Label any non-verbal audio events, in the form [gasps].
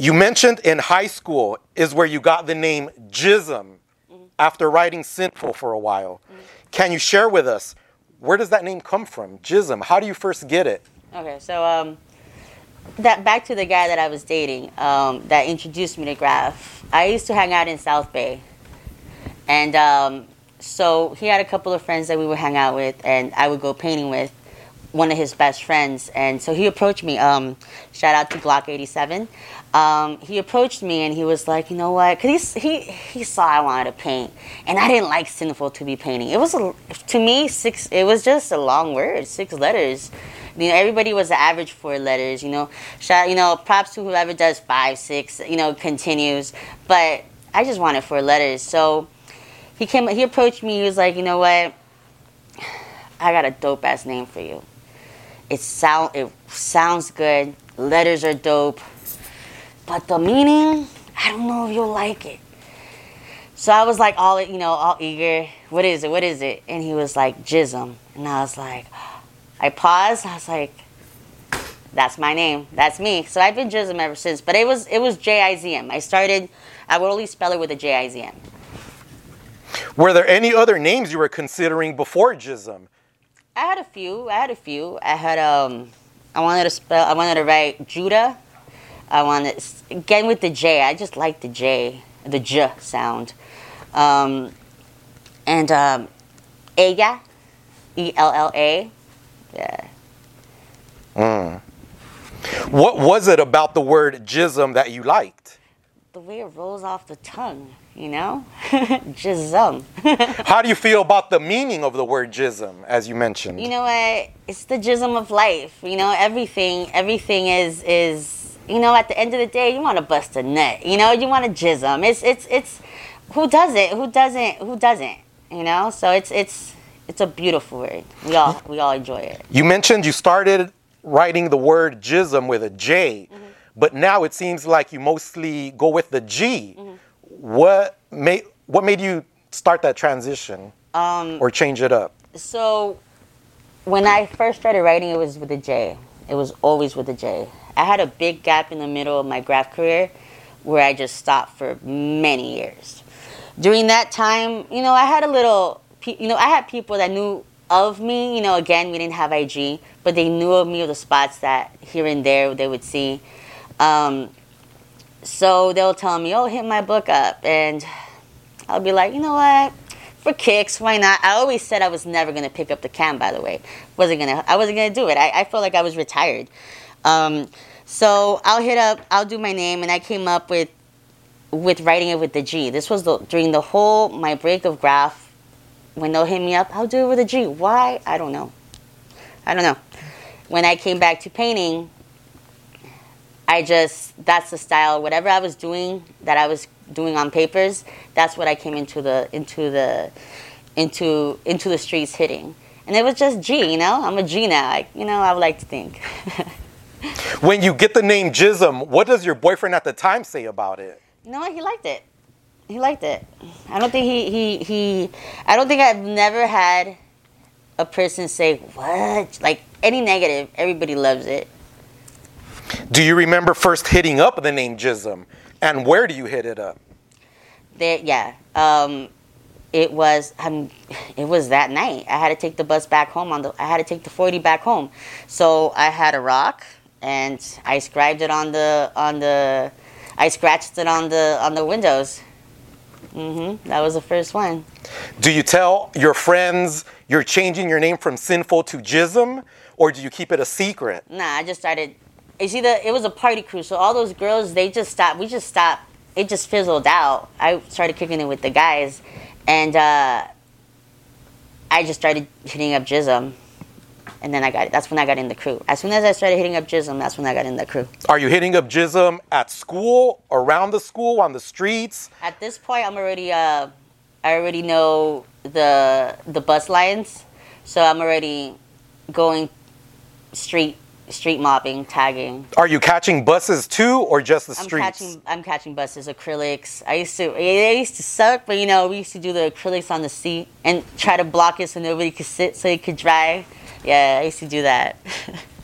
You mentioned in high school is where you got the name Jism after writing Sinful for a while. Can you share with us where does that name come from? Jism. How do you first get it? Okay, so um, that back to the guy that I was dating um, that introduced me to graff. I used to hang out in South Bay, and um, so he had a couple of friends that we would hang out with, and I would go painting with one of his best friends. And so he approached me. Um, shout out to Glock 87. Um, he approached me and he was like, you know what? Because he, he he saw I wanted to paint, and I didn't like sinful to be painting. It was a, to me six. It was just a long word, six letters. You know, everybody was the average four letters. You know, shout you know props to whoever does five, six. You know, continues. But I just wanted four letters. So he came. He approached me. He was like, you know what? I got a dope ass name for you. It sound it sounds good. Letters are dope but the meaning, I don't know if you'll like it. So I was like all you know, all eager. What is it? What is it? And he was like Jism, and I was like, [gasps] I paused. I was like, that's my name. That's me. So I've been Jism ever since. But it was it was J I Z M. I started. I would only spell it with a J I Z M. Were there any other names you were considering before Jism? I had a few. I had a few. I had um. I wanted to spell. I wanted to write Judah I wanted again with the J. I just like the J, the J sound, um, and um, Ella, E L L A, yeah. Mm. What was it about the word jism that you liked? The way it rolls off the tongue, you know, [laughs] jism. [laughs] How do you feel about the meaning of the word jism, as you mentioned? You know what? It's the jism of life. You know, everything. Everything is is you know, at the end of the day, you want to bust a nut. You know, you want to jism. It's it's it's who does it? Who doesn't? Who doesn't? You know, so it's it's it's a beautiful word. We all we all enjoy it. You mentioned you started writing the word jism with a J, mm-hmm. but now it seems like you mostly go with the G. Mm-hmm. What made what made you start that transition um, or change it up? So, when I first started writing, it was with a J. It was always with a J. I had a big gap in the middle of my graff career where I just stopped for many years. During that time, you know, I had a little, you know, I had people that knew of me. You know, again, we didn't have IG, but they knew of me or the spots that here and there they would see. Um, so they'll tell me, "Oh, hit my book up," and I'll be like, "You know what? For kicks, why not?" I always said I was never gonna pick up the cam. By the way, wasn't gonna. I wasn't gonna do it. I, I felt like I was retired. Um, so I'll hit up, I'll do my name, and I came up with with writing it with the G. This was the, during the whole my break of graff. When they'll hit me up, I'll do it with a G. Why? I don't know. I don't know. When I came back to painting, I just that's the style. Whatever I was doing that I was doing on papers, that's what I came into the into the into into the streets hitting. And it was just G, you know. I'm a G now. I, you know, I would like to think. [laughs] When you get the name Jism, what does your boyfriend at the time say about it? You know what? He liked it. He liked it. I don't think he he he. I don't think I've never had a person say what like any negative. Everybody loves it. Do you remember first hitting up the name Jism, and where do you hit it up? There, yeah. Um, it was um, it was that night. I had to take the bus back home on the. I had to take the forty back home, so I had a rock and I scribed it on the on the I scratched it on the on the windows. Mm-hmm. That was the first one. Do you tell your friends you're changing your name from sinful to jism, or do you keep it a secret? Nah, I just started. You see, the it was a party crew, so all those girls they just stopped. We just stopped. It just fizzled out. I started kicking it with the guys, and uh, I just started hitting up jism and then I got it. That's when I got in the crew. As soon as I started hitting up Jism, that's when I got in the crew. Are you hitting up Jism at school, around the school, on the streets? At this point, I'm already. Uh, I already know the the bus lines, so I'm already going street street mopping, tagging. Are you catching buses too, or just the streets? I'm catching, I'm catching buses, acrylics. I used to, it used to suck, but you know, we used to do the acrylics on the seat and try to block it so nobody could sit, so it could dry. Yeah, I used to do that. [laughs]